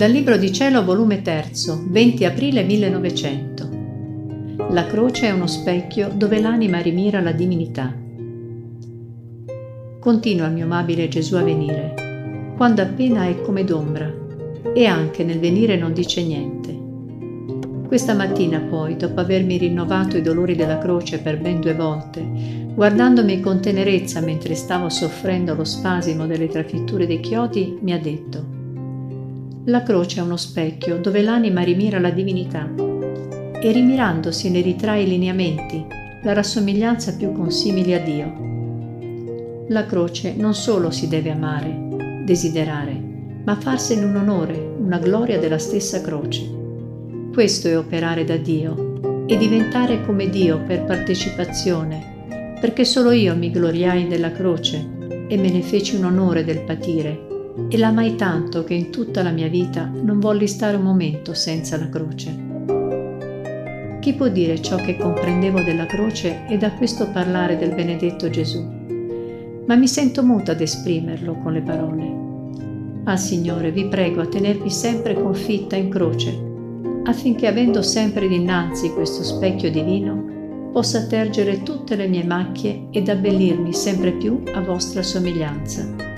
Dal Libro di Cielo, volume 3, 20 aprile 1900. La croce è uno specchio dove l'anima rimira la divinità. Continua mio amabile Gesù a venire, quando appena è come d'ombra, e anche nel venire non dice niente. Questa mattina poi, dopo avermi rinnovato i dolori della croce per ben due volte, guardandomi con tenerezza mentre stavo soffrendo lo spasimo delle trafitture dei chiodi, mi ha detto La croce è uno specchio dove l'anima rimira la divinità e rimirandosi ne ritrae i lineamenti, la rassomiglianza più consimili a Dio. La croce non solo si deve amare, desiderare, ma farsene un onore, una gloria della stessa croce. Questo è operare da Dio e diventare come Dio per partecipazione, perché solo io mi gloriai della croce e me ne feci un onore del patire e l'amai tanto che in tutta la mia vita non volli stare un momento senza la croce. Chi può dire ciò che comprendevo della croce e da questo parlare del benedetto Gesù? Ma mi sento muta ad esprimerlo con le parole. Ah Signore, vi prego a tenervi sempre confitta in croce affinché avendo sempre dinanzi questo specchio divino, possa tergere tutte le mie macchie ed abbellirmi sempre più a vostra somiglianza.